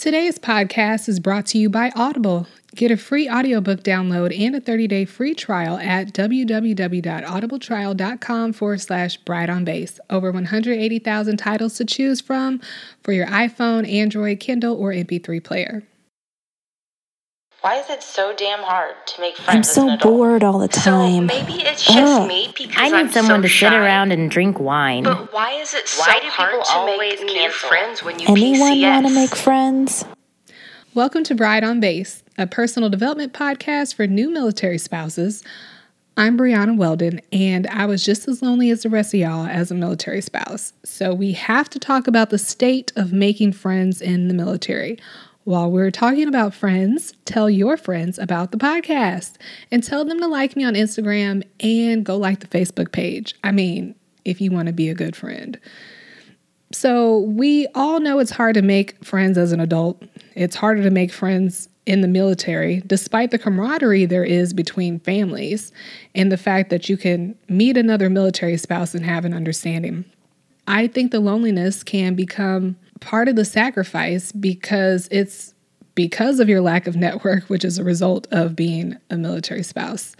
Today's podcast is brought to you by Audible. Get a free audiobook download and a 30-day free trial at www.audibletrial.com forward slash bride on base. Over 180,000 titles to choose from for your iPhone, Android, Kindle, or MP3 player. Why is it so damn hard to make friends? I'm friends as an so adult? bored all the time. So maybe it's just Ugh. me because I need I'm someone so to sit around and drink wine. But why is it so Why do hard people to always make new cancel? friends when you Anyone want to make friends? Welcome to Bride on Base, a personal development podcast for new military spouses. I'm Brianna Weldon, and I was just as lonely as the rest of y'all as a military spouse. So we have to talk about the state of making friends in the military. While we're talking about friends, tell your friends about the podcast and tell them to like me on Instagram and go like the Facebook page. I mean, if you want to be a good friend. So, we all know it's hard to make friends as an adult. It's harder to make friends in the military, despite the camaraderie there is between families and the fact that you can meet another military spouse and have an understanding. I think the loneliness can become part of the sacrifice because it's because of your lack of network, which is a result of being a military spouse.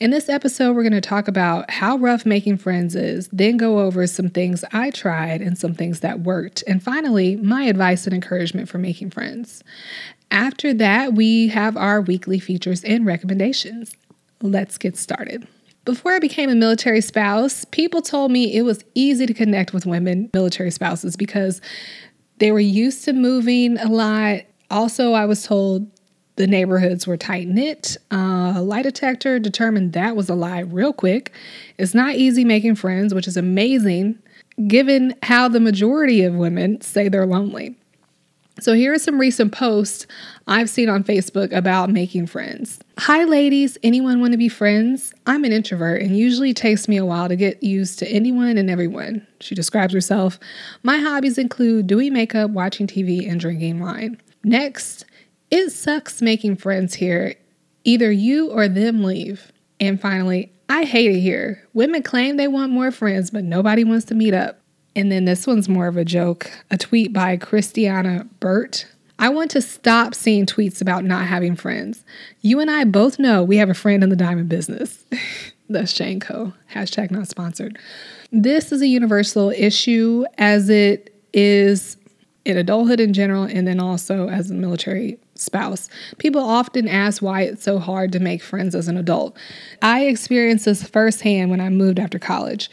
In this episode, we're going to talk about how rough making friends is, then go over some things I tried and some things that worked, and finally, my advice and encouragement for making friends. After that, we have our weekly features and recommendations. Let's get started. Before I became a military spouse, people told me it was easy to connect with women military spouses because they were used to moving a lot. Also, I was told the neighborhoods were tight knit. Uh, lie detector determined that was a lie real quick. It's not easy making friends, which is amazing given how the majority of women say they're lonely. So, here are some recent posts I've seen on Facebook about making friends. Hi, ladies. Anyone want to be friends? I'm an introvert and usually takes me a while to get used to anyone and everyone. She describes herself. My hobbies include doing makeup, watching TV, and drinking wine. Next, it sucks making friends here. Either you or them leave. And finally, I hate it here. Women claim they want more friends, but nobody wants to meet up. And then this one's more of a joke a tweet by Christiana Burt. I want to stop seeing tweets about not having friends. You and I both know we have a friend in the diamond business. That's Shane Co. Hashtag not sponsored. This is a universal issue as it is in adulthood in general, and then also as a military spouse. People often ask why it's so hard to make friends as an adult. I experienced this firsthand when I moved after college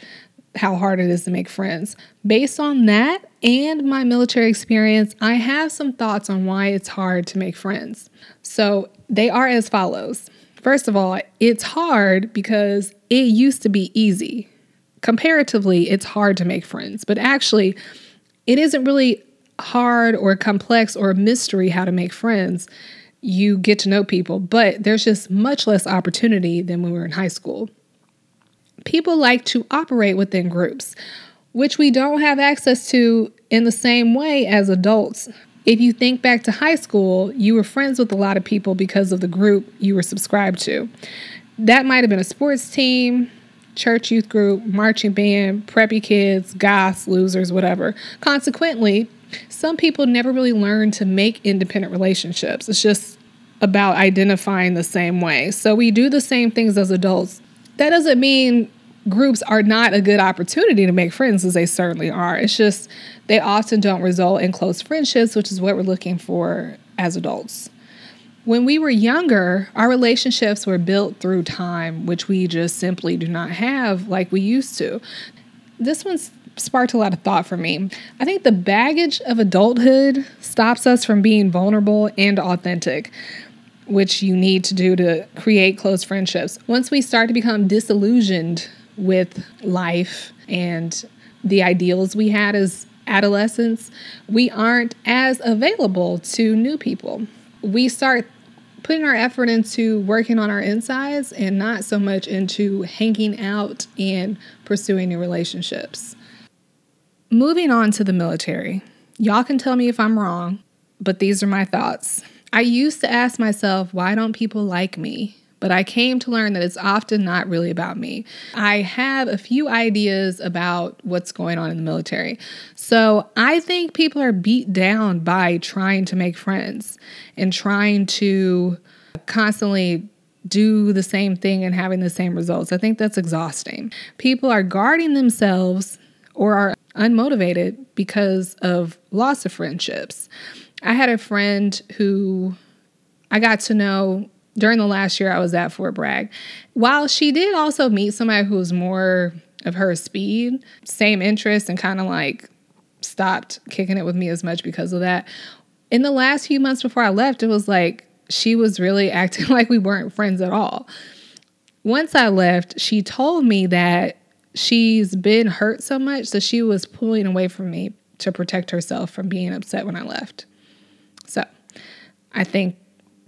how hard it is to make friends. Based on that and my military experience, I have some thoughts on why it's hard to make friends. So they are as follows. First of all, it's hard because it used to be easy. Comparatively, it's hard to make friends, but actually, it isn't really hard or complex or a mystery how to make friends. You get to know people, but there's just much less opportunity than when we were in high school people like to operate within groups, which we don't have access to in the same way as adults. If you think back to high school, you were friends with a lot of people because of the group you were subscribed to. That might have been a sports team, church youth group, marching band, preppy kids, goths, losers, whatever. Consequently, some people never really learn to make independent relationships. It's just about identifying the same way. So we do the same things as adults. That doesn't mean groups are not a good opportunity to make friends, as they certainly are. It's just they often don't result in close friendships, which is what we're looking for as adults. When we were younger, our relationships were built through time, which we just simply do not have like we used to. This one's sparked a lot of thought for me. I think the baggage of adulthood stops us from being vulnerable and authentic which you need to do to create close friendships. Once we start to become disillusioned with life and the ideals we had as adolescents, we aren't as available to new people. We start putting our effort into working on our insides and not so much into hanging out and pursuing new relationships. Moving on to the military. Y'all can tell me if I'm wrong, but these are my thoughts. I used to ask myself, why don't people like me? But I came to learn that it's often not really about me. I have a few ideas about what's going on in the military. So I think people are beat down by trying to make friends and trying to constantly do the same thing and having the same results. I think that's exhausting. People are guarding themselves or are unmotivated because of loss of friendships. I had a friend who I got to know during the last year I was at Fort Bragg. While she did also meet somebody who was more of her speed, same interest, and kind of like stopped kicking it with me as much because of that. In the last few months before I left, it was like she was really acting like we weren't friends at all. Once I left, she told me that she's been hurt so much that she was pulling away from me to protect herself from being upset when I left. So I think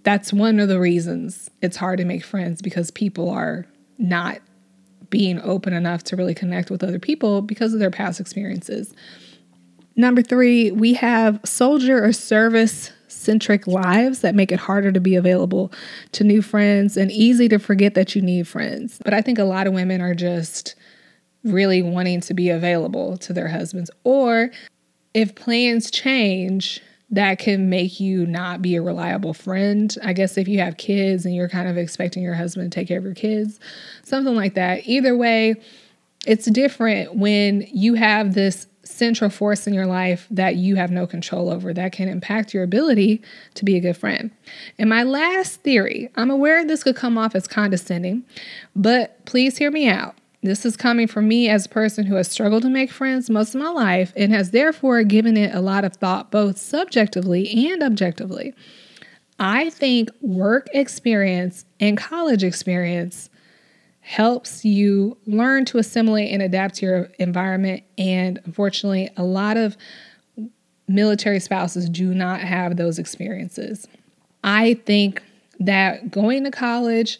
that's one of the reasons it's hard to make friends because people are not being open enough to really connect with other people because of their past experiences. Number three, we have soldier or service centric lives that make it harder to be available to new friends and easy to forget that you need friends. But I think a lot of women are just really wanting to be available to their husbands. Or if plans change, that can make you not be a reliable friend. I guess if you have kids and you're kind of expecting your husband to take care of your kids, something like that. Either way, it's different when you have this central force in your life that you have no control over that can impact your ability to be a good friend. And my last theory, I'm aware this could come off as condescending, but please hear me out. This is coming from me as a person who has struggled to make friends most of my life and has therefore given it a lot of thought, both subjectively and objectively. I think work experience and college experience helps you learn to assimilate and adapt to your environment. And unfortunately, a lot of military spouses do not have those experiences. I think that going to college,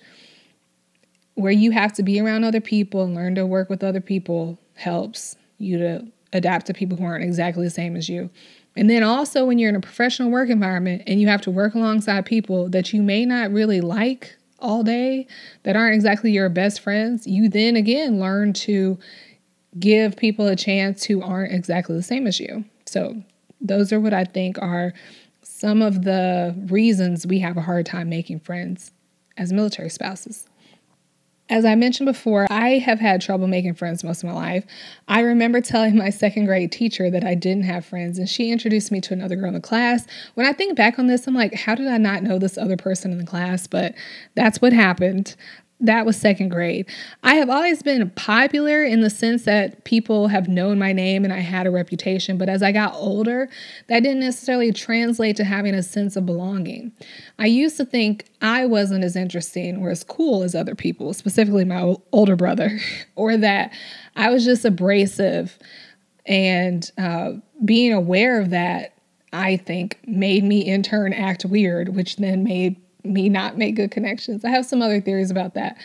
where you have to be around other people and learn to work with other people helps you to adapt to people who aren't exactly the same as you. And then also when you're in a professional work environment and you have to work alongside people that you may not really like all day, that aren't exactly your best friends, you then again learn to give people a chance who aren't exactly the same as you. So those are what I think are some of the reasons we have a hard time making friends as military spouses. As I mentioned before, I have had trouble making friends most of my life. I remember telling my second grade teacher that I didn't have friends, and she introduced me to another girl in the class. When I think back on this, I'm like, how did I not know this other person in the class? But that's what happened that was second grade. I have always been popular in the sense that people have known my name and I had a reputation, but as I got older, that didn't necessarily translate to having a sense of belonging. I used to think I wasn't as interesting or as cool as other people, specifically my older brother, or that I was just abrasive. And uh, being aware of that, I think, made me in turn act weird, which then made me not make good connections. I have some other theories about that.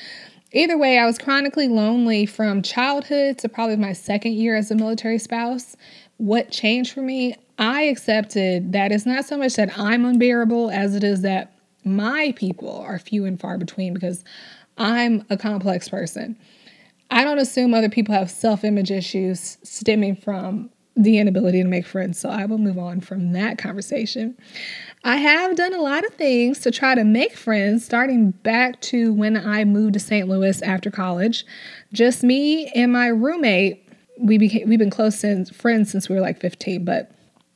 Either way, I was chronically lonely from childhood to probably my second year as a military spouse. What changed for me? I accepted that it's not so much that I'm unbearable as it is that my people are few and far between because I'm a complex person. I don't assume other people have self image issues stemming from the inability to make friends. So I will move on from that conversation. I have done a lot of things to try to make friends, starting back to when I moved to St. Louis after college. Just me and my roommate. We became we've been close since friends since we were like 15, but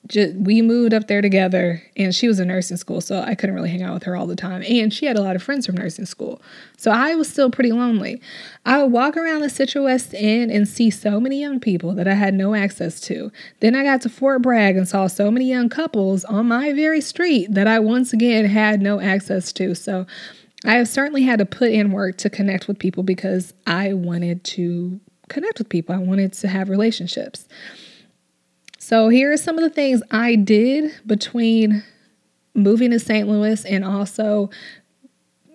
just, we moved up there together and she was in nursing school so i couldn't really hang out with her all the time. And she had a lot of friends from nursing school so i was still pretty lonely. I would walk around the Citrus west end and see so many young people that i had no access to. Then i got to fort bragg and saw so many young couples on my very street that i once again had no access to. So i have certainly had to put in work to connect with people because i wanted to connect with people. I wanted to have relationships so, here are some of the things I did between moving to St. Louis and also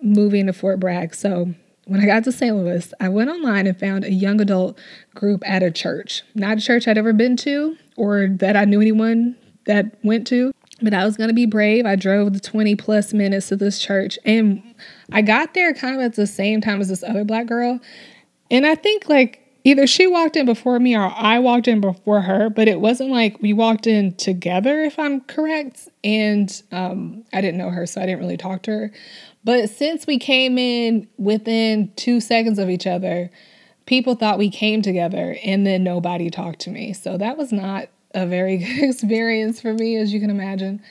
moving to Fort Bragg. So, when I got to St. Louis, I went online and found a young adult group at a church. Not a church I'd ever been to or that I knew anyone that went to. But I was going to be brave. I drove the 20 plus minutes to this church and I got there kind of at the same time as this other black girl. And I think like either she walked in before me or I walked in before her, but it wasn't like we walked in together, if I'm correct. And um, I didn't know her, so I didn't really talk to her. But since we came in within two seconds of each other, people thought we came together and then nobody talked to me. So that was not a very good experience for me, as you can imagine.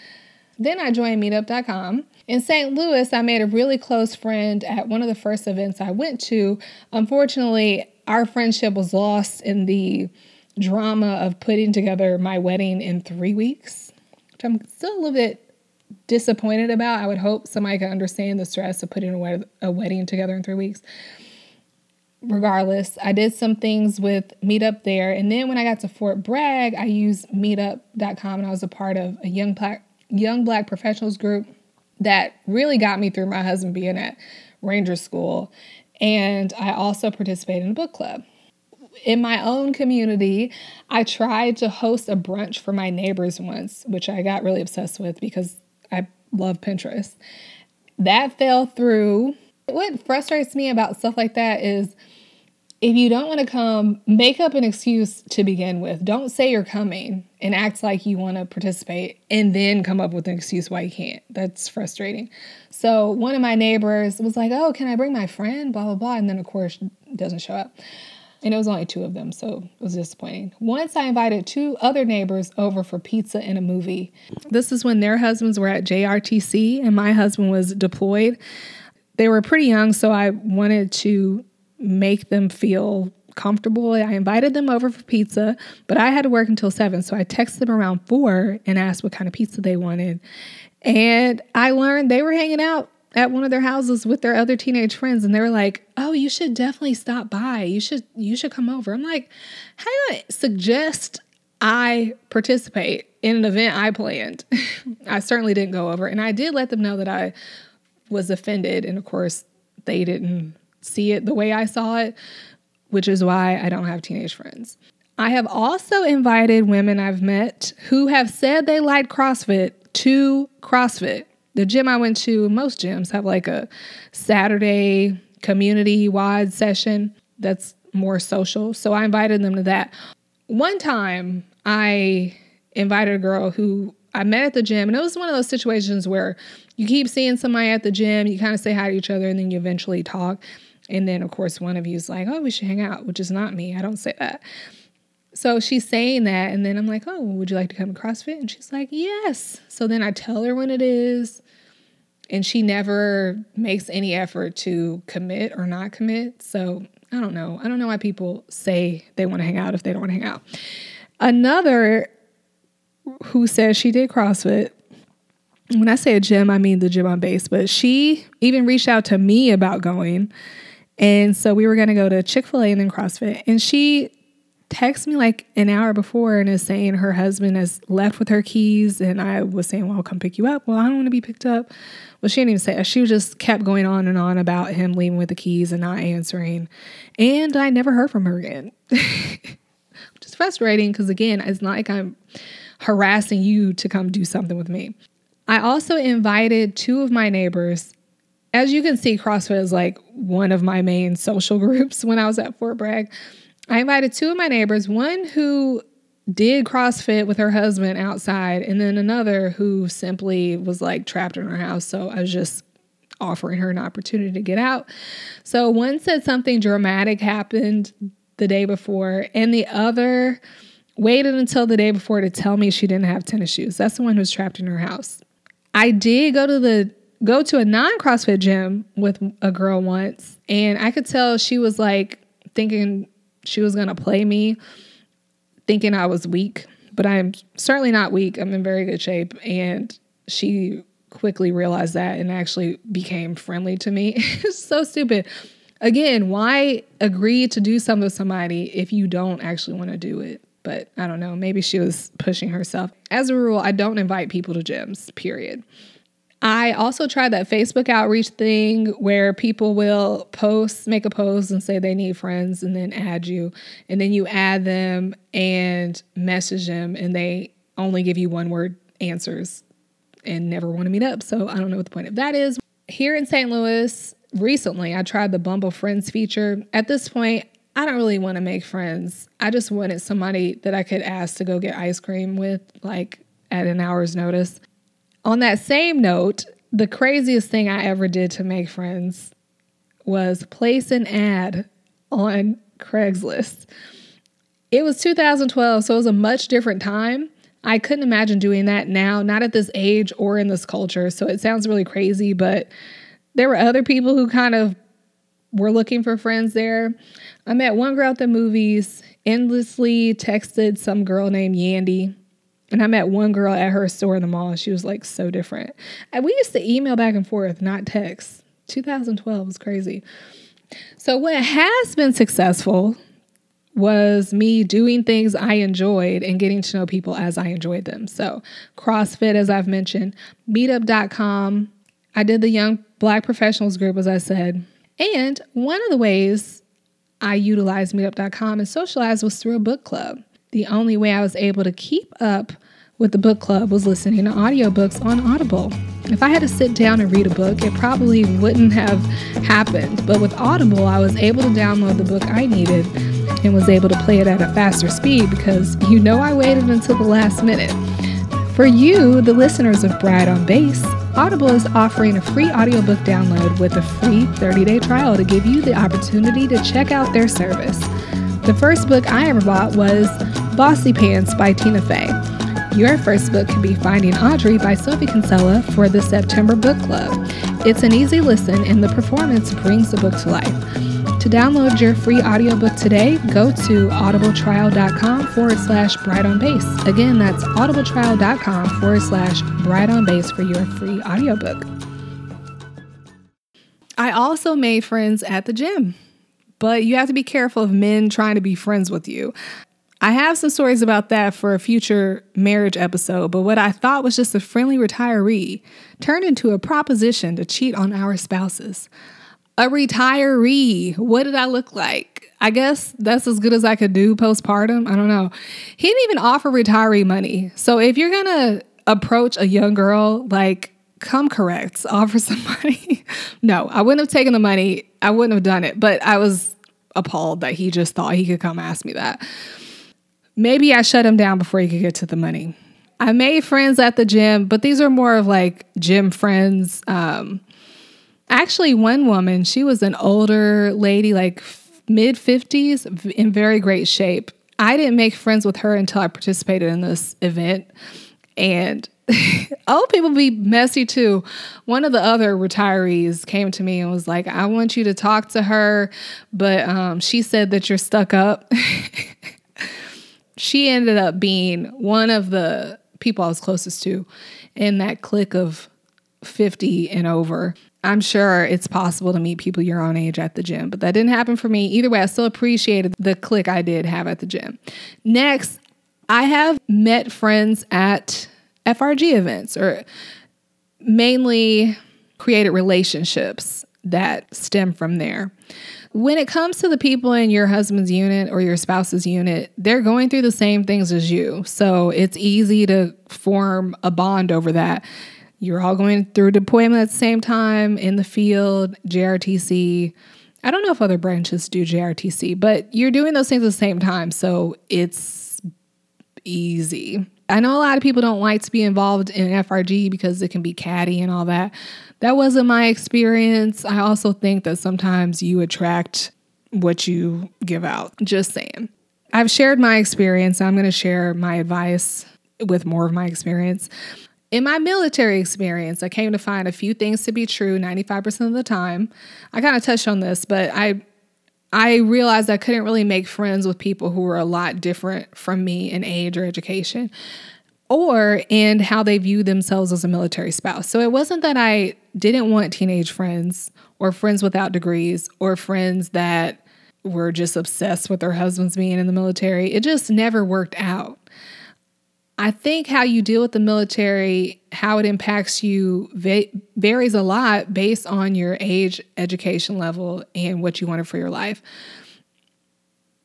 Then I joined meetup.com. In St. Louis, I made a really close friend at one of the first events I went to. Unfortunately, our friendship was lost in the drama of putting together my wedding in three weeks, which I'm still a little bit disappointed about. I would hope somebody could understand the stress of putting a, wed- a wedding together in three weeks. Regardless, I did some things with Meetup there. And then when I got to Fort Bragg, I used meetup.com and I was a part of a young black, young black professionals group that really got me through my husband being at Ranger School. And I also participate in a book club. In my own community, I tried to host a brunch for my neighbors once, which I got really obsessed with because I love Pinterest. That fell through. What frustrates me about stuff like that is if you don't want to come, make up an excuse to begin with. Don't say you're coming and act like you want to participate and then come up with an excuse why you can't. That's frustrating. So one of my neighbors was like, "Oh, can I bring my friend?" blah blah blah, and then of course doesn't show up. And it was only two of them, so it was disappointing. Once I invited two other neighbors over for pizza and a movie. This is when their husbands were at JRTC and my husband was deployed. They were pretty young, so I wanted to make them feel comfortable. I invited them over for pizza, but I had to work until seven. So I texted them around four and asked what kind of pizza they wanted. And I learned they were hanging out at one of their houses with their other teenage friends and they were like, "Oh, you should definitely stop by. You should you should come over." I'm like, "How do I suggest I participate in an event I planned?" I certainly didn't go over, and I did let them know that I was offended, and of course, they didn't see it the way I saw it, which is why I don't have teenage friends. I have also invited women I've met who have said they like CrossFit to CrossFit. The gym I went to, most gyms have like a Saturday community wide session that's more social. So I invited them to that. One time I invited a girl who I met at the gym, and it was one of those situations where you keep seeing somebody at the gym, you kind of say hi to each other, and then you eventually talk. And then, of course, one of you is like, oh, we should hang out, which is not me. I don't say that. So she's saying that. And then I'm like, oh, would you like to come to CrossFit? And she's like, yes. So then I tell her when it is. And she never makes any effort to commit or not commit. So I don't know. I don't know why people say they want to hang out if they don't want to hang out. Another who says she did CrossFit when I say a gym, I mean the gym on base, but she even reached out to me about going and so we were going to go to Chick fil A and then CrossFit. And she texted me like an hour before and is saying her husband has left with her keys. And I was saying, Well, I'll come pick you up. Well, I don't want to be picked up. Well, she didn't even say that. She just kept going on and on about him leaving with the keys and not answering. And I never heard from her again. Is frustrating because, again, it's not like I'm harassing you to come do something with me. I also invited two of my neighbors as you can see, CrossFit is like one of my main social groups when I was at Fort Bragg. I invited two of my neighbors, one who did CrossFit with her husband outside, and then another who simply was like trapped in her house. So I was just offering her an opportunity to get out. So one said something dramatic happened the day before, and the other waited until the day before to tell me she didn't have tennis shoes. That's the one who's trapped in her house. I did go to the go to a non CrossFit gym with a girl once, and I could tell she was like thinking she was gonna play me, thinking I was weak. But I'm certainly not weak. I'm in very good shape, and she quickly realized that and actually became friendly to me. it's so stupid. Again, why agree to do something with somebody if you don't actually want to do it? But I don't know. Maybe she was pushing herself. As a rule, I don't invite people to gyms, period. I also tried that Facebook outreach thing where people will post, make a post and say they need friends and then add you. And then you add them and message them and they only give you one word answers. and never want to meet up. So I don't know what the point of that is. Here in St. Louis, recently I tried the Bumble Friends feature. At this point, I don't really want to make friends. I just wanted somebody that I could ask to go get ice cream with, like at an hour's notice. On that same note, the craziest thing I ever did to make friends was place an ad on Craigslist. It was 2012, so it was a much different time. I couldn't imagine doing that now, not at this age or in this culture. So it sounds really crazy, but there were other people who kind of were looking for friends there. I met one girl at the movies, endlessly texted some girl named Yandy. And I met one girl at her store in the mall. She was like so different. And we used to email back and forth, not text. 2012 was crazy. So, what has been successful was me doing things I enjoyed and getting to know people as I enjoyed them. So, CrossFit, as I've mentioned, meetup.com. I did the Young Black Professionals group, as I said. And one of the ways I utilized meetup.com and socialized was through a book club. The only way I was able to keep up with the book club was listening to audiobooks on Audible. If I had to sit down and read a book, it probably wouldn't have happened. But with Audible, I was able to download the book I needed and was able to play it at a faster speed because you know I waited until the last minute. For you, the listeners of Bride on Base, Audible is offering a free audiobook download with a free 30 day trial to give you the opportunity to check out their service. The first book I ever bought was Bossypants by Tina Fey. Your first book can be Finding Audrey by Sophie Kinsella for the September Book Club. It's an easy listen and the performance brings the book to life. To download your free audiobook today, go to audibletrial.com forward slash bride on base. Again, that's audibletrial.com forward slash bride on base for your free audiobook. I also made friends at the gym, but you have to be careful of men trying to be friends with you. I have some stories about that for a future marriage episode, but what I thought was just a friendly retiree turned into a proposition to cheat on our spouses. A retiree. What did I look like? I guess that's as good as I could do postpartum. I don't know. He didn't even offer retiree money. So if you're going to approach a young girl, like, come correct, offer some money. no, I wouldn't have taken the money. I wouldn't have done it, but I was appalled that he just thought he could come ask me that. Maybe I shut him down before he could get to the money. I made friends at the gym, but these are more of like gym friends. Um, actually, one woman, she was an older lady, like mid 50s, in very great shape. I didn't make friends with her until I participated in this event. And old people be messy too. One of the other retirees came to me and was like, I want you to talk to her, but um, she said that you're stuck up. she ended up being one of the people I was closest to in that clique of 50 and over. I'm sure it's possible to meet people your own age at the gym, but that didn't happen for me. Either way, I still appreciated the clique I did have at the gym. Next, I have met friends at FRG events or mainly created relationships that stem from there. When it comes to the people in your husband's unit or your spouse's unit, they're going through the same things as you. So it's easy to form a bond over that. You're all going through deployment at the same time in the field, JRTC. I don't know if other branches do JRTC, but you're doing those things at the same time. So it's easy. I know a lot of people don't like to be involved in FRG because it can be catty and all that. That wasn't my experience. I also think that sometimes you attract what you give out. Just saying. I've shared my experience. I'm going to share my advice with more of my experience. In my military experience, I came to find a few things to be true 95% of the time. I kind of touched on this, but I I realized I couldn't really make friends with people who were a lot different from me in age or education or in how they view themselves as a military spouse. So it wasn't that I didn't want teenage friends or friends without degrees or friends that were just obsessed with their husbands being in the military. It just never worked out. I think how you deal with the military, how it impacts you, va- varies a lot based on your age, education level, and what you wanted for your life.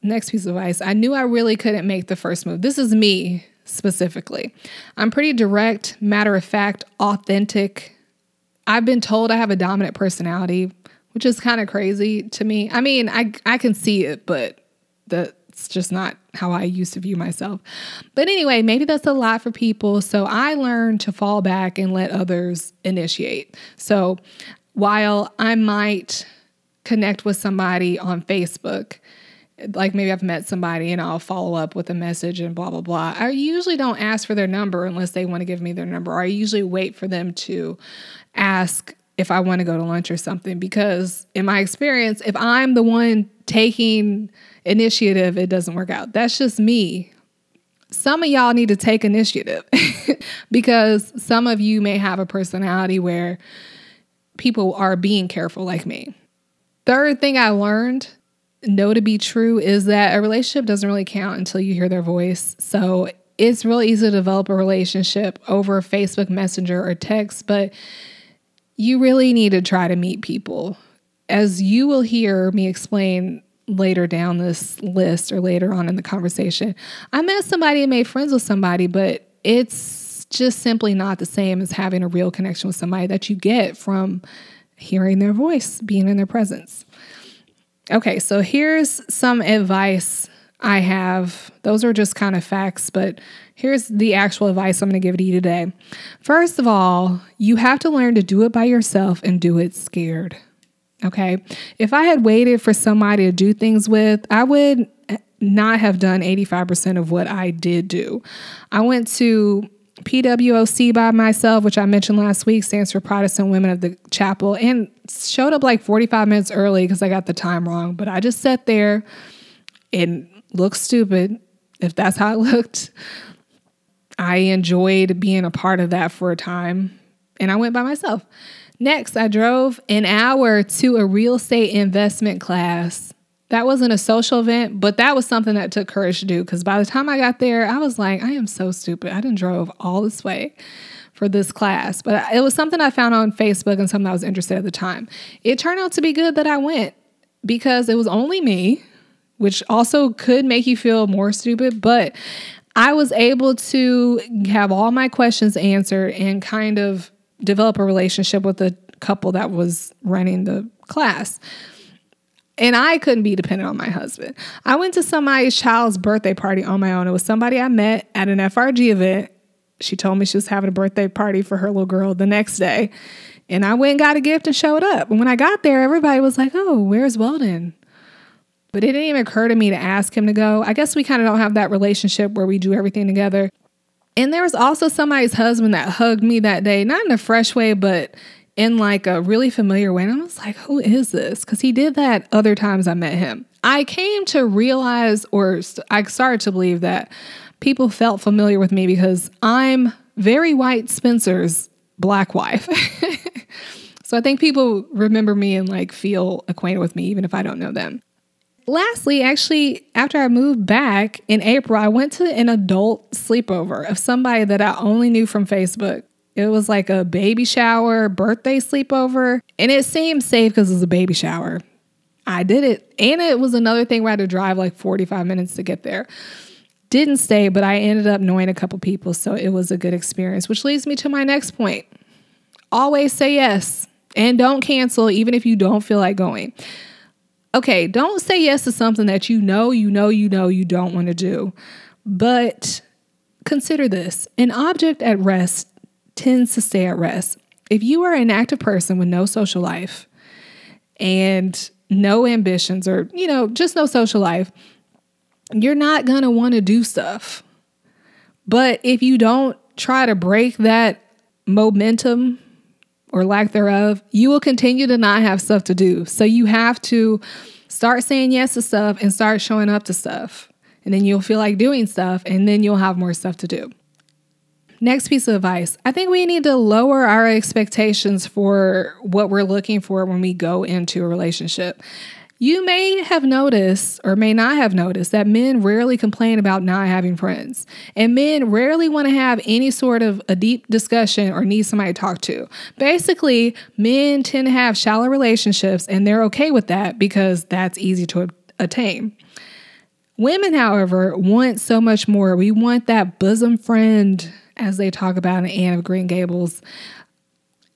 Next piece of advice I knew I really couldn't make the first move. This is me specifically. I'm pretty direct, matter of fact, authentic. I've been told I have a dominant personality, which is kind of crazy to me. I mean, I I can see it, but that's just not how I used to view myself. But anyway, maybe that's a lot for people. So I learned to fall back and let others initiate. So while I might connect with somebody on Facebook, like maybe I've met somebody and I'll follow up with a message and blah, blah, blah. I usually don't ask for their number unless they want to give me their number, I usually wait for them to ask if I want to go to lunch or something. Because in my experience, if I'm the one taking initiative, it doesn't work out. That's just me. Some of y'all need to take initiative because some of you may have a personality where people are being careful like me. Third thing I learned know to be true is that a relationship doesn't really count until you hear their voice. So it's really easy to develop a relationship over Facebook Messenger or text, but you really need to try to meet people. As you will hear me explain later down this list or later on in the conversation, I met somebody and made friends with somebody, but it's just simply not the same as having a real connection with somebody that you get from hearing their voice, being in their presence. Okay, so here's some advice I have. Those are just kind of facts, but here's the actual advice I'm going to give to you today. First of all, you have to learn to do it by yourself and do it scared. Okay. If I had waited for somebody to do things with, I would not have done 85% of what I did do. I went to PWOC by myself, which I mentioned last week, stands for Protestant Women of the Chapel, and showed up like 45 minutes early because I got the time wrong. But I just sat there and looked stupid, if that's how it looked. I enjoyed being a part of that for a time, and I went by myself. Next, I drove an hour to a real estate investment class that wasn't a social event, but that was something that took courage to do because by the time I got there, I was like, I am so stupid. I didn't drove all this way for this class, but it was something I found on Facebook and something I was interested at the time. It turned out to be good that I went because it was only me, which also could make you feel more stupid, but I was able to have all my questions answered and kind of develop a relationship with the couple that was running the class. And I couldn't be dependent on my husband. I went to somebody's child's birthday party on my own. It was somebody I met at an FRG event. She told me she was having a birthday party for her little girl the next day. And I went and got a gift and showed up. And when I got there, everybody was like, oh, where's Weldon? But it didn't even occur to me to ask him to go. I guess we kind of don't have that relationship where we do everything together. And there was also somebody's husband that hugged me that day, not in a fresh way, but in like a really familiar way. And I was like, who is this? Because he did that other times I met him. I came to realize, or I started to believe that people felt familiar with me because I'm very white Spencer's black wife. so I think people remember me and like feel acquainted with me, even if I don't know them. Lastly, actually, after I moved back in April, I went to an adult sleepover of somebody that I only knew from Facebook. It was like a baby shower, birthday sleepover, and it seemed safe because it was a baby shower. I did it. And it was another thing where I had to drive like 45 minutes to get there. Didn't stay, but I ended up knowing a couple people, so it was a good experience, which leads me to my next point. Always say yes and don't cancel, even if you don't feel like going. Okay, don't say yes to something that you know, you know, you know you don't want to do. But consider this an object at rest tends to stay at rest. If you are an active person with no social life and no ambitions or, you know, just no social life, you're not going to want to do stuff. But if you don't try to break that momentum or lack thereof, you will continue to not have stuff to do. So you have to start saying yes to stuff and start showing up to stuff. And then you'll feel like doing stuff and then you'll have more stuff to do. Next piece of advice I think we need to lower our expectations for what we're looking for when we go into a relationship. You may have noticed or may not have noticed that men rarely complain about not having friends. And men rarely want to have any sort of a deep discussion or need somebody to talk to. Basically, men tend to have shallow relationships and they're okay with that because that's easy to attain. Women, however, want so much more. We want that bosom friend, as they talk about in Anne of Green Gables.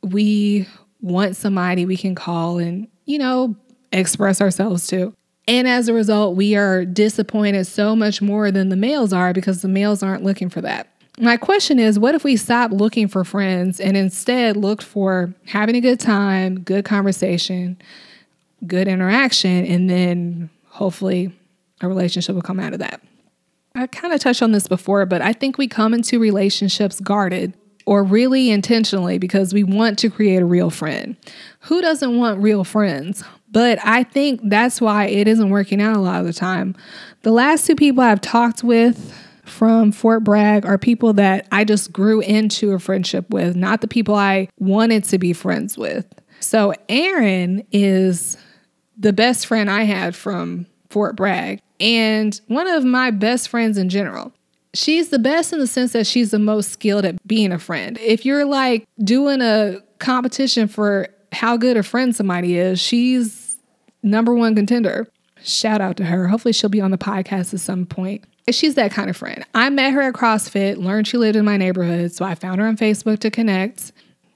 We want somebody we can call and, you know, express ourselves to. And as a result, we are disappointed so much more than the males are because the males aren't looking for that. My question is what if we stopped looking for friends and instead looked for having a good time, good conversation, good interaction, and then hopefully a relationship will come out of that? I kind of touched on this before, but I think we come into relationships guarded or really intentionally because we want to create a real friend. Who doesn't want real friends? But I think that's why it isn't working out a lot of the time. The last two people I've talked with from Fort Bragg are people that I just grew into a friendship with, not the people I wanted to be friends with. So, Aaron is the best friend I had from Fort Bragg and one of my best friends in general. She's the best in the sense that she's the most skilled at being a friend. If you're like doing a competition for how good a friend somebody is, she's number one contender. Shout out to her. Hopefully, she'll be on the podcast at some point. She's that kind of friend. I met her at CrossFit, learned she lived in my neighborhood, so I found her on Facebook to connect,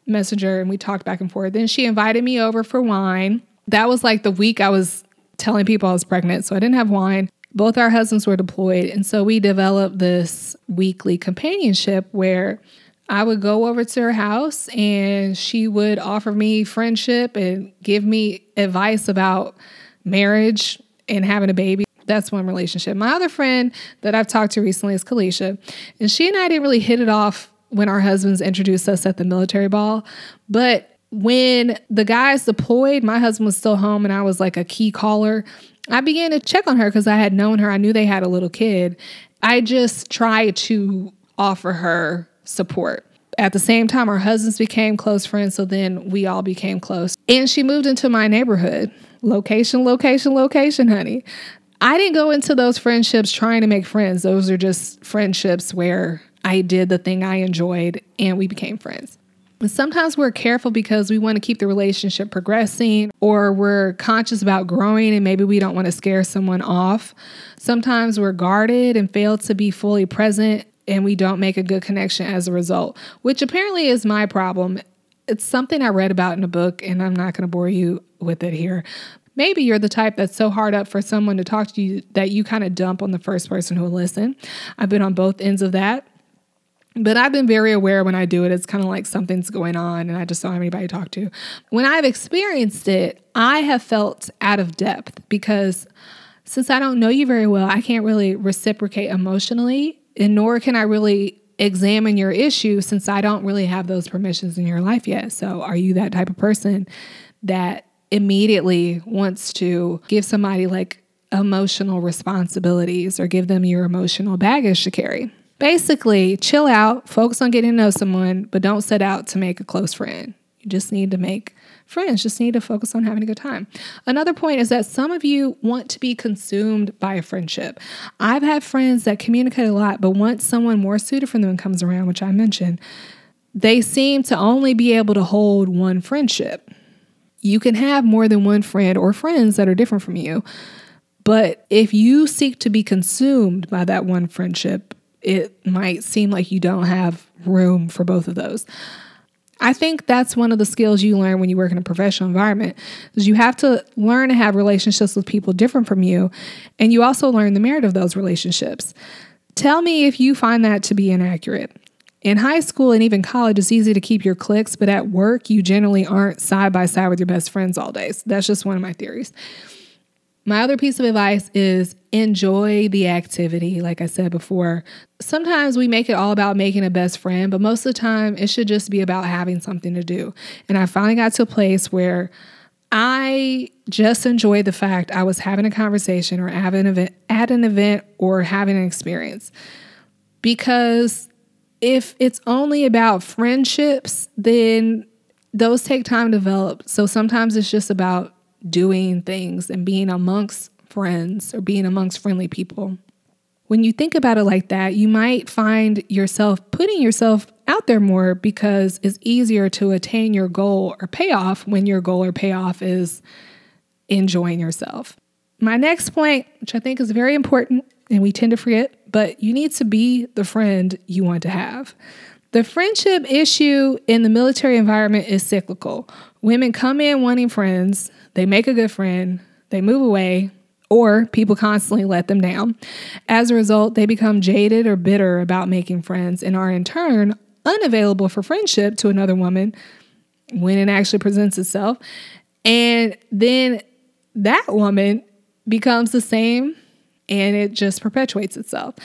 messenger, and we talked back and forth. Then she invited me over for wine. That was like the week I was telling people I was pregnant, so I didn't have wine. Both our husbands were deployed, and so we developed this weekly companionship where I would go over to her house and she would offer me friendship and give me advice about marriage and having a baby. That's one relationship. My other friend that I've talked to recently is Kalisha, and she and I didn't really hit it off when our husbands introduced us at the military ball. But when the guys deployed, my husband was still home and I was like a key caller. I began to check on her because I had known her. I knew they had a little kid. I just tried to offer her support. At the same time, our husbands became close friends, so then we all became close. And she moved into my neighborhood. Location, location, location, honey. I didn't go into those friendships trying to make friends. Those are just friendships where I did the thing I enjoyed and we became friends. Sometimes we're careful because we want to keep the relationship progressing or we're conscious about growing and maybe we don't want to scare someone off. Sometimes we're guarded and fail to be fully present and we don't make a good connection as a result, which apparently is my problem. It's something I read about in a book, and I'm not going to bore you with it here. Maybe you're the type that's so hard up for someone to talk to you that you kind of dump on the first person who will listen. I've been on both ends of that. But I've been very aware when I do it, it's kind of like something's going on and I just don't have anybody to talk to. When I've experienced it, I have felt out of depth because since I don't know you very well, I can't really reciprocate emotionally and nor can I really examine your issue since I don't really have those permissions in your life yet. So, are you that type of person that immediately wants to give somebody like emotional responsibilities or give them your emotional baggage to carry? Basically, chill out, focus on getting to know someone, but don't set out to make a close friend. You just need to make friends just need to focus on having a good time. Another point is that some of you want to be consumed by a friendship. I've had friends that communicate a lot, but once someone more suited for them comes around, which I mentioned, they seem to only be able to hold one friendship. You can have more than one friend or friends that are different from you. But if you seek to be consumed by that one friendship, it might seem like you don't have room for both of those. I think that's one of the skills you learn when you work in a professional environment is you have to learn to have relationships with people different from you and you also learn the merit of those relationships. Tell me if you find that to be inaccurate. In high school and even college, it's easy to keep your cliques, but at work, you generally aren't side by side with your best friends all day. So that's just one of my theories. My other piece of advice is enjoy the activity. Like I said before, sometimes we make it all about making a best friend, but most of the time it should just be about having something to do. And I finally got to a place where I just enjoy the fact I was having a conversation or having an event, at an event or having an experience. Because if it's only about friendships, then those take time to develop. So sometimes it's just about doing things and being amongst friends or being amongst friendly people. When you think about it like that, you might find yourself putting yourself out there more because it's easier to attain your goal or payoff when your goal or payoff is enjoying yourself. My next point, which I think is very important, and we tend to forget, but you need to be the friend you want to have. The friendship issue in the military environment is cyclical. Women come in wanting friends, they make a good friend, they move away, or people constantly let them down. As a result, they become jaded or bitter about making friends and are in turn unavailable for friendship to another woman when it actually presents itself. And then that woman becomes the same and it just perpetuates itself.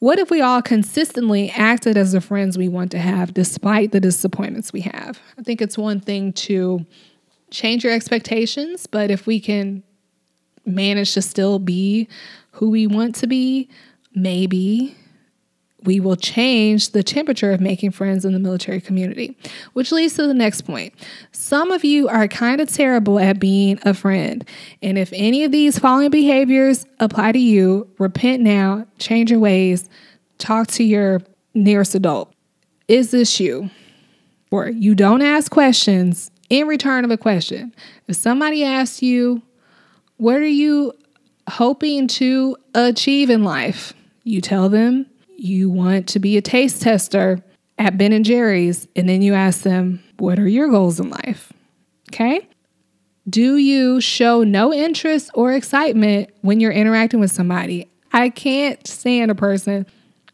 What if we all consistently acted as the friends we want to have despite the disappointments we have? I think it's one thing to change your expectations, but if we can manage to still be who we want to be, maybe we will change the temperature of making friends in the military community. Which leads to the next point. Some of you are kind of terrible at being a friend. And if any of these following behaviors apply to you, repent now, change your ways, talk to your nearest adult. Is this you? Or you don't ask questions in return of a question. If somebody asks you, what are you hoping to achieve in life? You tell them you want to be a taste tester at Ben and Jerry's, and then you ask them, What are your goals in life? Okay. Do you show no interest or excitement when you're interacting with somebody? I can't stand a person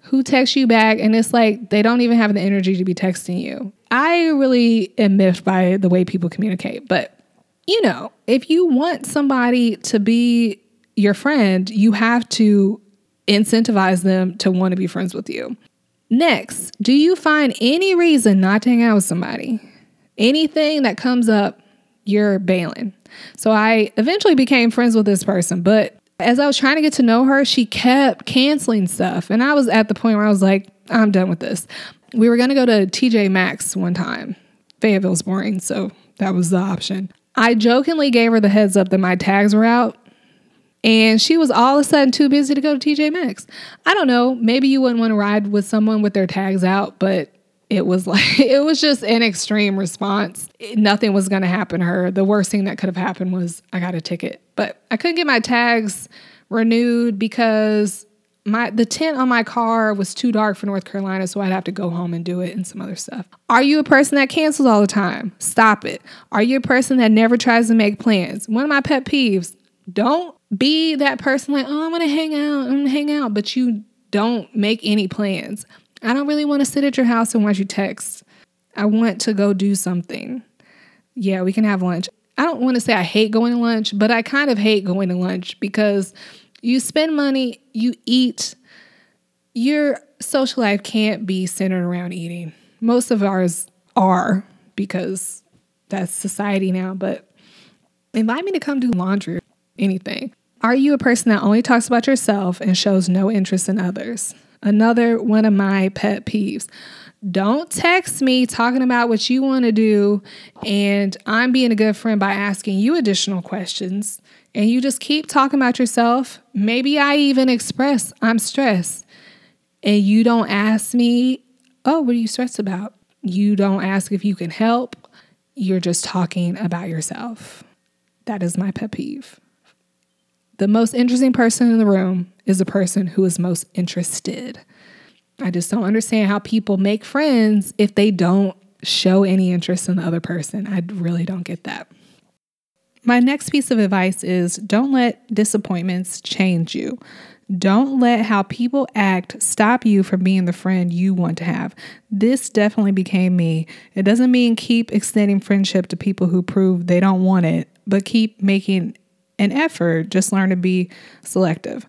who texts you back and it's like they don't even have the energy to be texting you. I really am miffed by the way people communicate, but you know, if you want somebody to be your friend, you have to incentivize them to want to be friends with you. Next, do you find any reason not to hang out with somebody? Anything that comes up, you're bailing. So I eventually became friends with this person, but as I was trying to get to know her, she kept canceling stuff. And I was at the point where I was like, I'm done with this. We were going to go to TJ Maxx one time. Fayetteville's boring, so that was the option. I jokingly gave her the heads up that my tags were out. And she was all of a sudden too busy to go to TJ Maxx. I don't know. Maybe you wouldn't want to ride with someone with their tags out, but it was like, it was just an extreme response. nothing was going to happen to her. The worst thing that could have happened was I got a ticket, but I couldn't get my tags renewed because my the tint on my car was too dark for North Carolina, so I'd have to go home and do it and some other stuff. Are you a person that cancels all the time? Stop it. Are you a person that never tries to make plans? One of my pet peeves, don't be that person like, oh, I'm gonna hang out, I'm gonna hang out, but you don't make any plans. I don't really want to sit at your house and watch you text. I want to go do something. Yeah, we can have lunch. I don't want to say I hate going to lunch, but I kind of hate going to lunch because you spend money, you eat. Your social life can't be centered around eating. Most of ours are because that's society now, but invite me to come do laundry, anything. Are you a person that only talks about yourself and shows no interest in others? Another one of my pet peeves. Don't text me talking about what you want to do, and I'm being a good friend by asking you additional questions and you just keep talking about yourself. Maybe I even express I'm stressed, and you don't ask me, Oh, what are you stressed about? You don't ask if you can help. You're just talking about yourself. That is my pet peeve. The most interesting person in the room is the person who is most interested. I just don't understand how people make friends if they don't show any interest in the other person. I really don't get that. My next piece of advice is don't let disappointments change you. Don't let how people act stop you from being the friend you want to have. This definitely became me. It doesn't mean keep extending friendship to people who prove they don't want it, but keep making an effort. Just learn to be selective.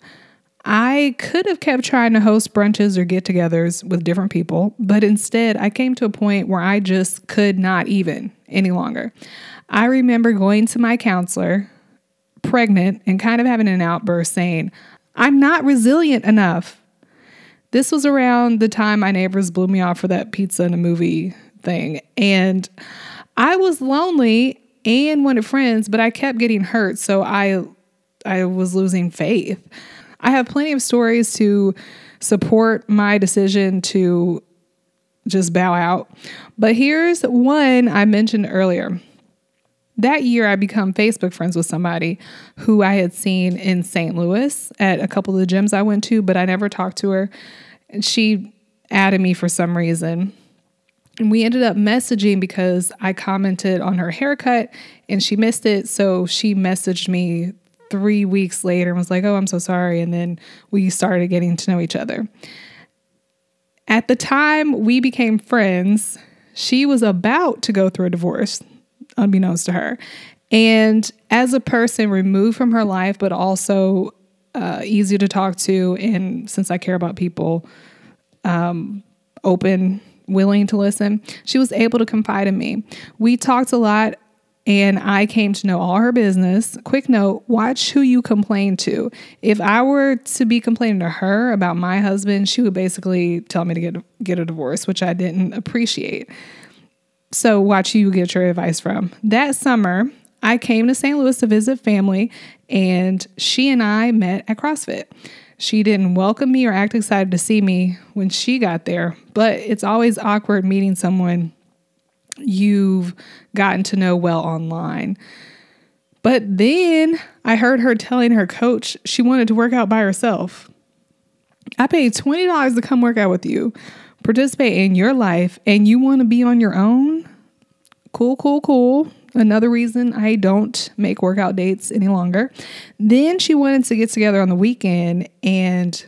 I could have kept trying to host brunches or get togethers with different people, but instead I came to a point where I just could not even any longer. I remember going to my counselor, pregnant, and kind of having an outburst saying, I'm not resilient enough. This was around the time my neighbors blew me off for that pizza and a movie thing. And I was lonely and wanted friends, but I kept getting hurt. So I I was losing faith. I have plenty of stories to support my decision to just bow out. But here's one I mentioned earlier. that year I become Facebook friends with somebody who I had seen in St. Louis at a couple of the gyms I went to, but I never talked to her. And she added me for some reason. And we ended up messaging because I commented on her haircut and she missed it. So she messaged me three weeks later and was like, Oh, I'm so sorry. And then we started getting to know each other. At the time we became friends, she was about to go through a divorce, unbeknownst to her. And as a person removed from her life, but also uh, easy to talk to, and since I care about people, um, open, willing to listen, she was able to confide in me. We talked a lot and I came to know all her business. Quick note watch who you complain to. If I were to be complaining to her about my husband, she would basically tell me to get, get a divorce, which I didn't appreciate. So, watch who you get your advice from. That summer, I came to St. Louis to visit family, and she and I met at CrossFit. She didn't welcome me or act excited to see me when she got there, but it's always awkward meeting someone you've gotten to know well online. But then I heard her telling her coach she wanted to work out by herself. I paid $20 to come work out with you, participate in your life, and you want to be on your own? Cool, cool, cool. Another reason I don't make workout dates any longer. Then she wanted to get together on the weekend and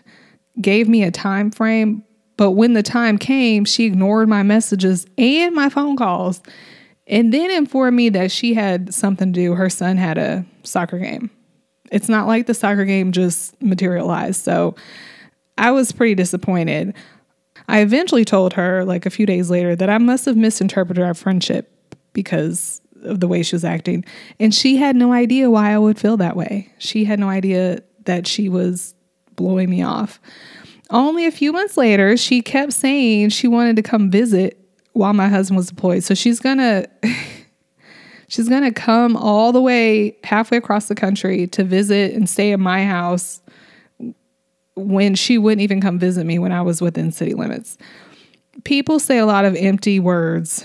gave me a time frame, but when the time came, she ignored my messages and my phone calls and then informed me that she had something to do. Her son had a soccer game. It's not like the soccer game just materialized. So I was pretty disappointed. I eventually told her, like a few days later, that I must have misinterpreted our friendship because of the way she was acting. And she had no idea why I would feel that way. She had no idea that she was blowing me off. Only a few months later, she kept saying she wanted to come visit while my husband was deployed. So she's gonna she's gonna come all the way halfway across the country to visit and stay in my house when she wouldn't even come visit me when I was within city limits. People say a lot of empty words.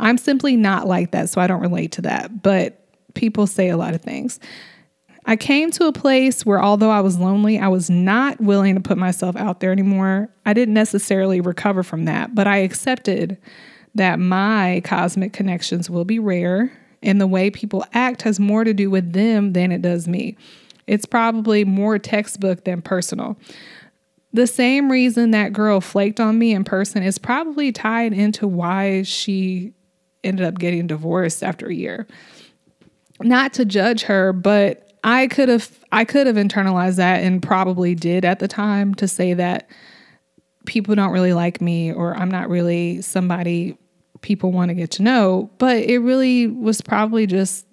I'm simply not like that, so I don't relate to that. But people say a lot of things. I came to a place where, although I was lonely, I was not willing to put myself out there anymore. I didn't necessarily recover from that, but I accepted that my cosmic connections will be rare and the way people act has more to do with them than it does me. It's probably more textbook than personal. The same reason that girl flaked on me in person is probably tied into why she ended up getting divorced after a year. Not to judge her, but I could have I could have internalized that and probably did at the time to say that people don't really like me or I'm not really somebody people want to get to know, but it really was probably just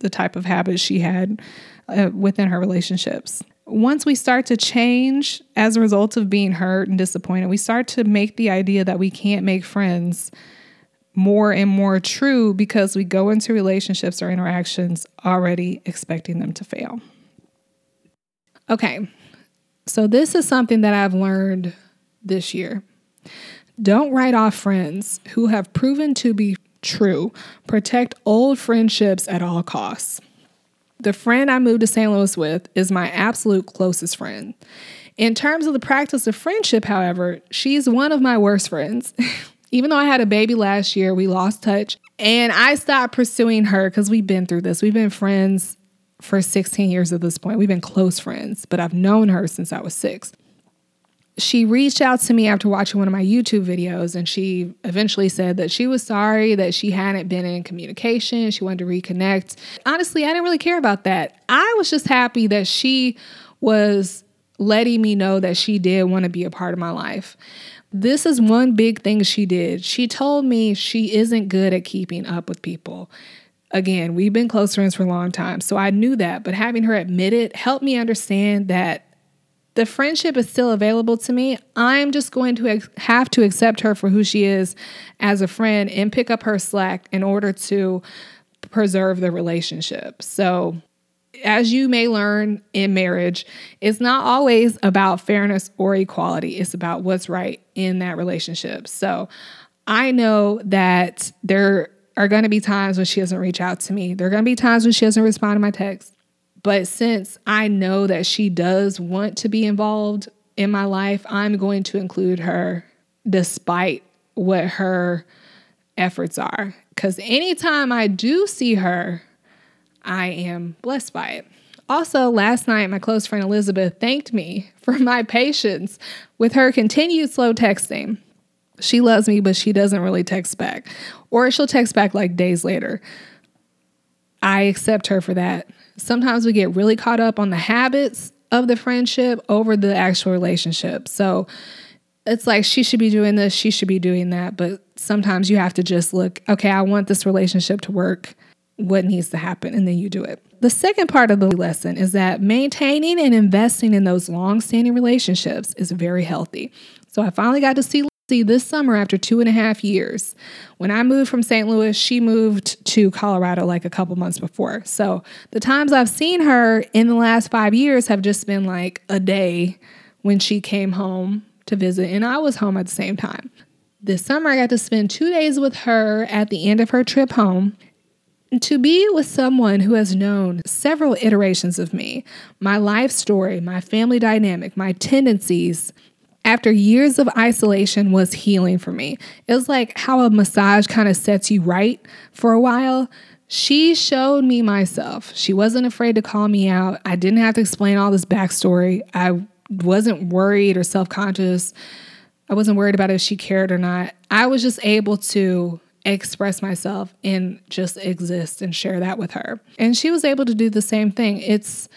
the type of habits she had uh, within her relationships. Once we start to change as a result of being hurt and disappointed, we start to make the idea that we can't make friends more and more true because we go into relationships or interactions already expecting them to fail. Okay, so this is something that I've learned this year. Don't write off friends who have proven to be true. Protect old friendships at all costs. The friend I moved to St. Louis with is my absolute closest friend. In terms of the practice of friendship, however, she's one of my worst friends. Even though I had a baby last year, we lost touch and I stopped pursuing her because we've been through this. We've been friends for 16 years at this point. We've been close friends, but I've known her since I was six. She reached out to me after watching one of my YouTube videos and she eventually said that she was sorry that she hadn't been in communication. She wanted to reconnect. Honestly, I didn't really care about that. I was just happy that she was letting me know that she did want to be a part of my life. This is one big thing she did. She told me she isn't good at keeping up with people. Again, we've been close friends for a long time, so I knew that, but having her admit it helped me understand that the friendship is still available to me. I'm just going to ex- have to accept her for who she is as a friend and pick up her slack in order to preserve the relationship. So, as you may learn in marriage, it's not always about fairness or equality. It's about what's right in that relationship. So I know that there are going to be times when she doesn't reach out to me. There are going to be times when she doesn't respond to my text. But since I know that she does want to be involved in my life, I'm going to include her despite what her efforts are. Because anytime I do see her, I am blessed by it. Also, last night, my close friend Elizabeth thanked me for my patience with her continued slow texting. She loves me, but she doesn't really text back, or she'll text back like days later. I accept her for that. Sometimes we get really caught up on the habits of the friendship over the actual relationship. So it's like she should be doing this, she should be doing that. But sometimes you have to just look, okay, I want this relationship to work. What needs to happen? And then you do it. The second part of the lesson is that maintaining and investing in those long standing relationships is very healthy. So I finally got to see See, this summer, after two and a half years, when I moved from St. Louis, she moved to Colorado like a couple months before. So the times I've seen her in the last five years have just been like a day when she came home to visit, and I was home at the same time. This summer, I got to spend two days with her at the end of her trip home. To be with someone who has known several iterations of me, my life story, my family dynamic, my tendencies, after years of isolation was healing for me. It was like how a massage kind of sets you right for a while. She showed me myself. She wasn't afraid to call me out. I didn't have to explain all this backstory. I wasn't worried or self conscious. I wasn't worried about if she cared or not. I was just able to express myself and just exist and share that with her. And she was able to do the same thing. It's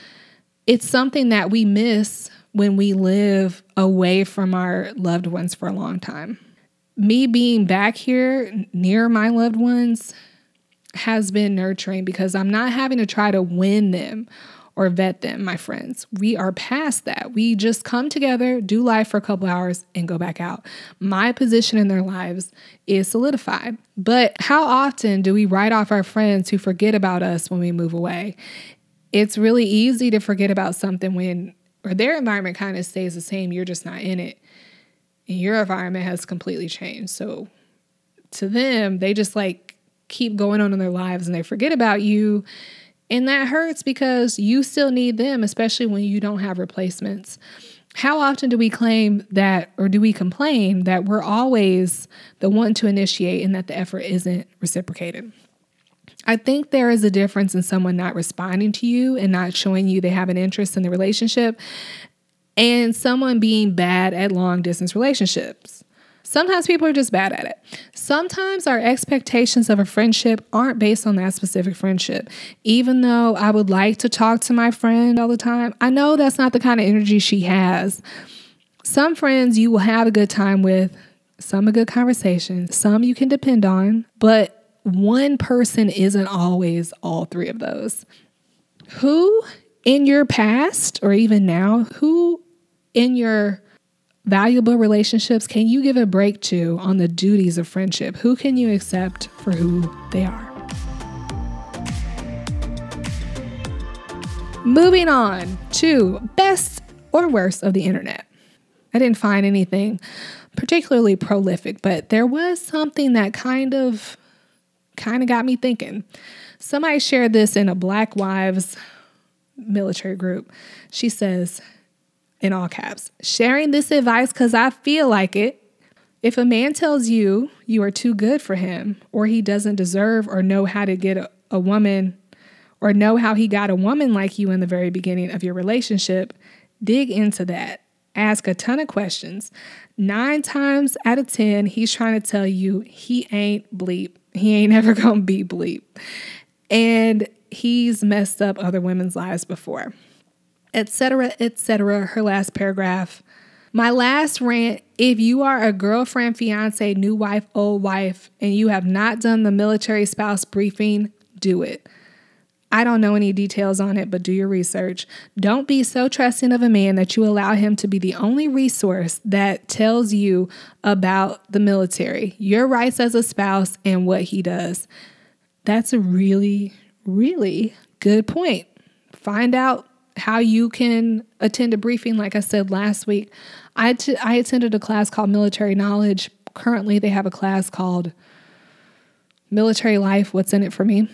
it's something that we miss when we live away from our loved ones for a long time. Me being back here near my loved ones has been nurturing because I'm not having to try to win them or vet them, my friends. We are past that. We just come together, do life for a couple hours, and go back out. My position in their lives is solidified. But how often do we write off our friends who forget about us when we move away? It's really easy to forget about something when or their environment kind of stays the same, you're just not in it. And your environment has completely changed. So to them, they just like keep going on in their lives and they forget about you. And that hurts because you still need them, especially when you don't have replacements. How often do we claim that, or do we complain that we're always the one to initiate and that the effort isn't reciprocated? I think there is a difference in someone not responding to you and not showing you they have an interest in the relationship and someone being bad at long distance relationships. Sometimes people are just bad at it. Sometimes our expectations of a friendship aren't based on that specific friendship. Even though I would like to talk to my friend all the time, I know that's not the kind of energy she has. Some friends you will have a good time with, some a good conversation, some you can depend on, but one person isn't always all three of those. Who in your past or even now, who in your valuable relationships can you give a break to on the duties of friendship? Who can you accept for who they are? Moving on to best or worst of the internet. I didn't find anything particularly prolific, but there was something that kind of kind of got me thinking. Somebody shared this in a Black Wives military group. She says, in all caps, sharing this advice because I feel like it. If a man tells you you are too good for him, or he doesn't deserve or know how to get a, a woman, or know how he got a woman like you in the very beginning of your relationship, dig into that. Ask a ton of questions. Nine times out of 10, he's trying to tell you he ain't bleep. He ain't ever gonna be bleep. And he's messed up other women's lives before. Etc. etc. Her last paragraph. My last rant if you are a girlfriend, fiance, new wife, old wife, and you have not done the military spouse briefing, do it. I don't know any details on it, but do your research. Don't be so trusting of a man that you allow him to be the only resource that tells you about the military, your rights as a spouse, and what he does. That's a really, really good point. Find out how you can attend a briefing. Like I said last week, I, t- I attended a class called Military Knowledge. Currently, they have a class called military life, what's in it for me.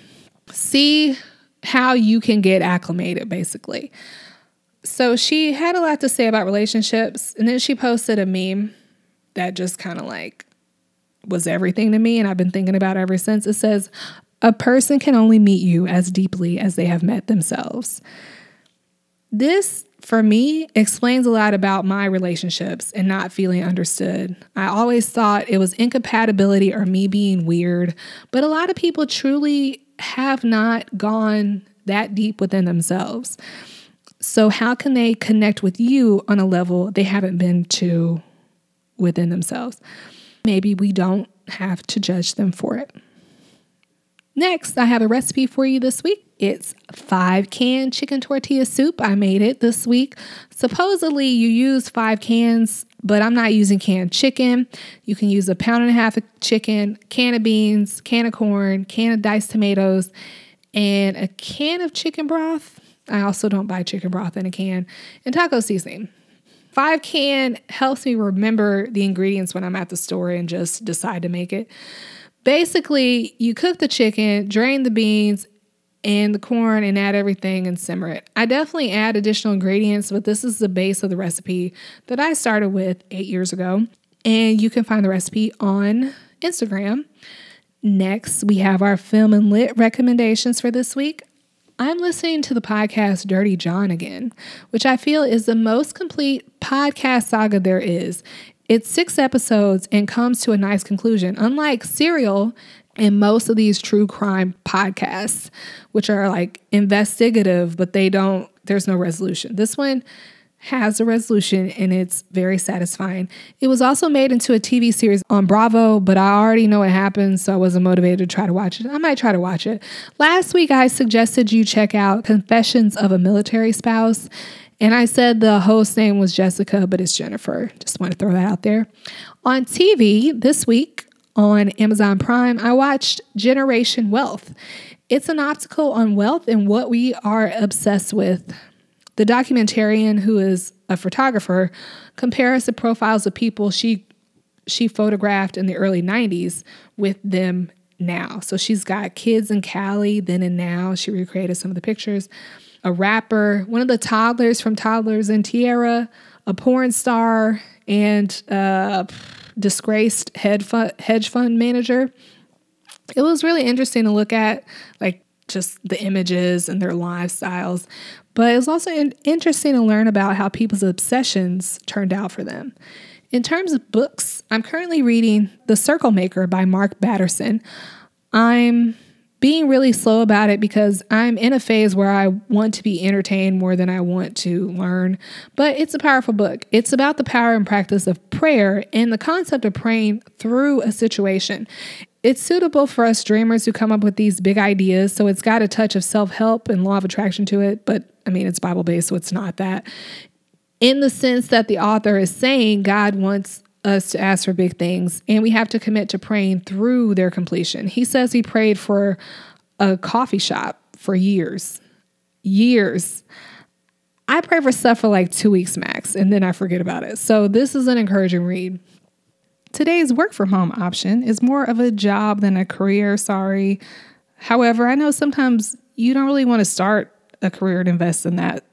See how you can get acclimated, basically. So she had a lot to say about relationships, and then she posted a meme that just kind of like was everything to me, and I've been thinking about it ever since. It says, A person can only meet you as deeply as they have met themselves. This, for me, explains a lot about my relationships and not feeling understood. I always thought it was incompatibility or me being weird, but a lot of people truly have not gone that deep within themselves. So, how can they connect with you on a level they haven't been to within themselves? Maybe we don't have to judge them for it. Next, I have a recipe for you this week. It's five can chicken tortilla soup. I made it this week. Supposedly, you use five cans, but I'm not using canned chicken. You can use a pound and a half of chicken, can of beans, can of corn, can of diced tomatoes, and a can of chicken broth. I also don't buy chicken broth in a can, and taco seasoning. Five can helps me remember the ingredients when I'm at the store and just decide to make it. Basically, you cook the chicken, drain the beans and the corn, and add everything and simmer it. I definitely add additional ingredients, but this is the base of the recipe that I started with eight years ago. And you can find the recipe on Instagram. Next, we have our film and lit recommendations for this week. I'm listening to the podcast Dirty John again, which I feel is the most complete podcast saga there is. It's six episodes and comes to a nice conclusion, unlike Serial and most of these true crime podcasts, which are like investigative, but they don't, there's no resolution. This one has a resolution and it's very satisfying. It was also made into a TV series on Bravo, but I already know what happens, so I wasn't motivated to try to watch it. I might try to watch it. Last week, I suggested you check out Confessions of a Military Spouse. And I said the host name was Jessica, but it's Jennifer. Just want to throw that out there. On TV this week on Amazon Prime, I watched Generation Wealth. It's an optical on wealth and what we are obsessed with the documentarian, who is a photographer, compares the profiles of people she she photographed in the early 90s with them now. So she's got kids in Cali, then and now. She recreated some of the pictures. A rapper, one of the toddlers from Toddlers and Tiara, a porn star, and a disgraced hedge fund manager. It was really interesting to look at, like just the images and their lifestyles. But it was also interesting to learn about how people's obsessions turned out for them. In terms of books, I'm currently reading The Circle Maker by Mark Batterson. I'm being really slow about it because I'm in a phase where I want to be entertained more than I want to learn. But it's a powerful book. It's about the power and practice of prayer and the concept of praying through a situation. It's suitable for us dreamers who come up with these big ideas. So it's got a touch of self help and law of attraction to it. But I mean, it's Bible based, so it's not that. In the sense that the author is saying God wants us to ask for big things and we have to commit to praying through their completion. He says he prayed for a coffee shop for years. Years. I pray for stuff for like two weeks max and then I forget about it. So this is an encouraging read. Today's work from home option is more of a job than a career, sorry. However, I know sometimes you don't really want to start a career and invest in that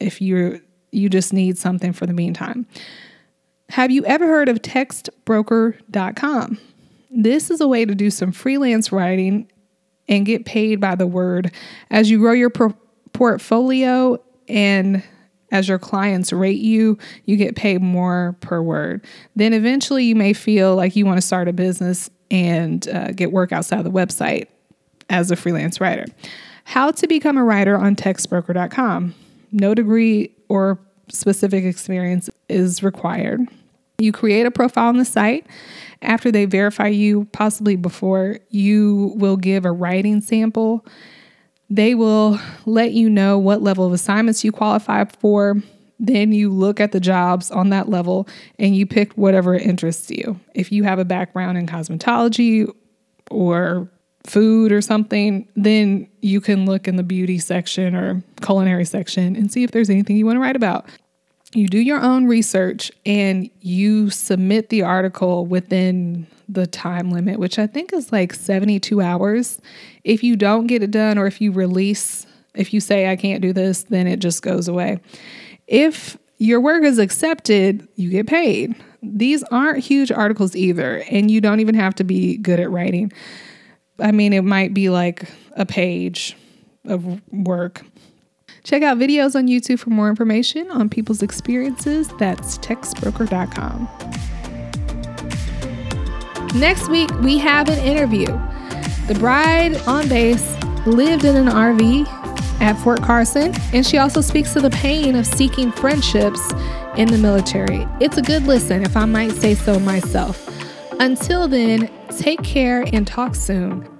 if you you just need something for the meantime. Have you ever heard of textbroker.com? This is a way to do some freelance writing and get paid by the word as you grow your pro- portfolio and as your clients rate you, you get paid more per word. Then eventually you may feel like you want to start a business and uh, get work outside of the website as a freelance writer. How to become a writer on textbroker.com. No degree or specific experience is required. You create a profile on the site. After they verify you, possibly before, you will give a writing sample they will let you know what level of assignments you qualify for. Then you look at the jobs on that level and you pick whatever interests you. If you have a background in cosmetology or food or something, then you can look in the beauty section or culinary section and see if there's anything you want to write about. You do your own research and you submit the article within the time limit, which I think is like 72 hours. If you don't get it done or if you release, if you say, I can't do this, then it just goes away. If your work is accepted, you get paid. These aren't huge articles either, and you don't even have to be good at writing. I mean, it might be like a page of work. Check out videos on YouTube for more information on people's experiences. That's textbroker.com. Next week, we have an interview. The bride on base lived in an RV at Fort Carson, and she also speaks to the pain of seeking friendships in the military. It's a good listen, if I might say so myself. Until then, take care and talk soon.